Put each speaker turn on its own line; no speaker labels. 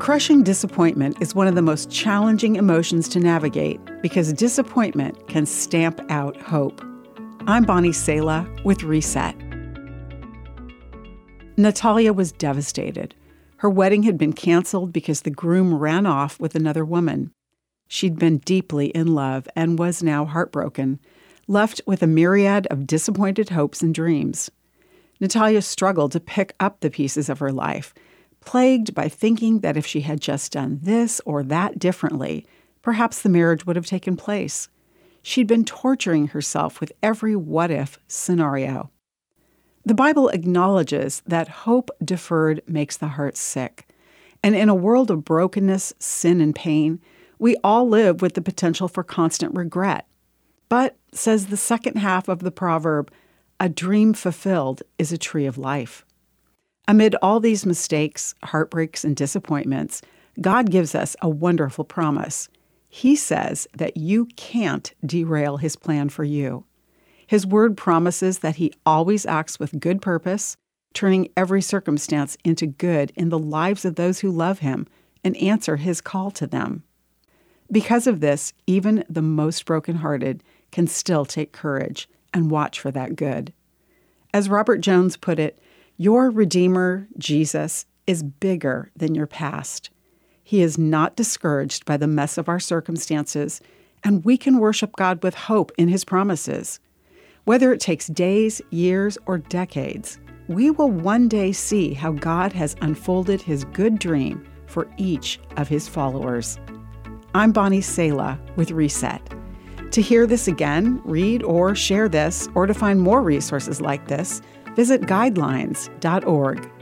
Crushing disappointment is one of the most challenging emotions to navigate because disappointment can stamp out hope. I'm Bonnie Sala with Reset. Natalia was devastated. Her wedding had been canceled because the groom ran off with another woman. She'd been deeply in love and was now heartbroken, left with a myriad of disappointed hopes and dreams. Natalia struggled to pick up the pieces of her life plagued by thinking that if she had just done this or that differently, perhaps the marriage would have taken place. She'd been torturing herself with every what if scenario. The Bible acknowledges that hope deferred makes the heart sick. And in a world of brokenness, sin, and pain, we all live with the potential for constant regret. But, says the second half of the proverb, a dream fulfilled is a tree of life. Amid all these mistakes, heartbreaks, and disappointments, God gives us a wonderful promise. He says that you can't derail His plan for you. His word promises that He always acts with good purpose, turning every circumstance into good in the lives of those who love Him and answer His call to them. Because of this, even the most brokenhearted can still take courage and watch for that good. As Robert Jones put it, your Redeemer, Jesus, is bigger than your past. He is not discouraged by the mess of our circumstances, and we can worship God with hope in His promises. Whether it takes days, years, or decades, we will one day see how God has unfolded His good dream for each of His followers. I'm Bonnie Sala with Reset. To hear this again, read or share this, or to find more resources like this, visit guidelines.org.